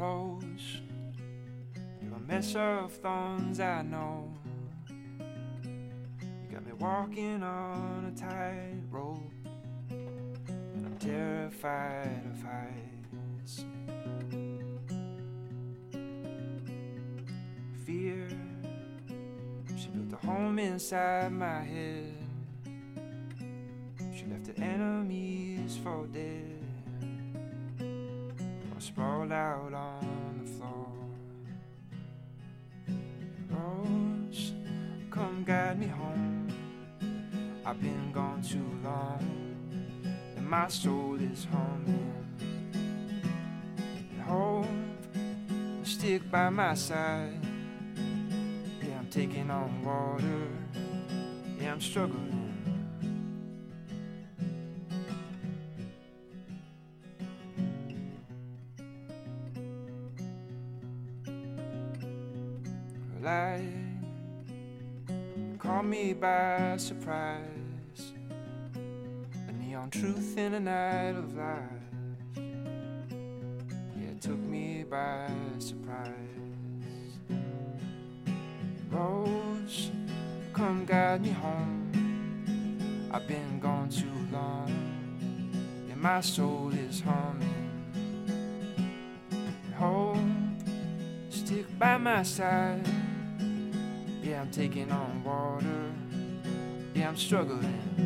Rose, you're a mess of thorns, I know. You got me walking on a tightrope, and I'm terrified of heights. Fear, she built a home inside my head. She left her enemies for dead. I sprawled out on the floor. Rose, come guide me home. I've been gone too long, and my soul is humming. Hope stick by my side. Yeah, I'm taking on water. Yeah, I'm struggling. Light caught me by surprise. A neon truth in a night of lies. Yeah, it took me by surprise. Rose, come guide me home. I've been gone too long, and my soul is humming. By my side. Yeah, I'm taking on water. Yeah, I'm struggling.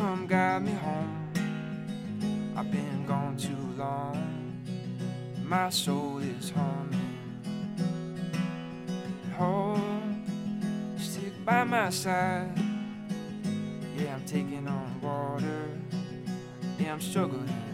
Come guide me home. I've been gone too long. My soul is humming. By my side. Yeah, I'm taking on water. Yeah, I'm struggling.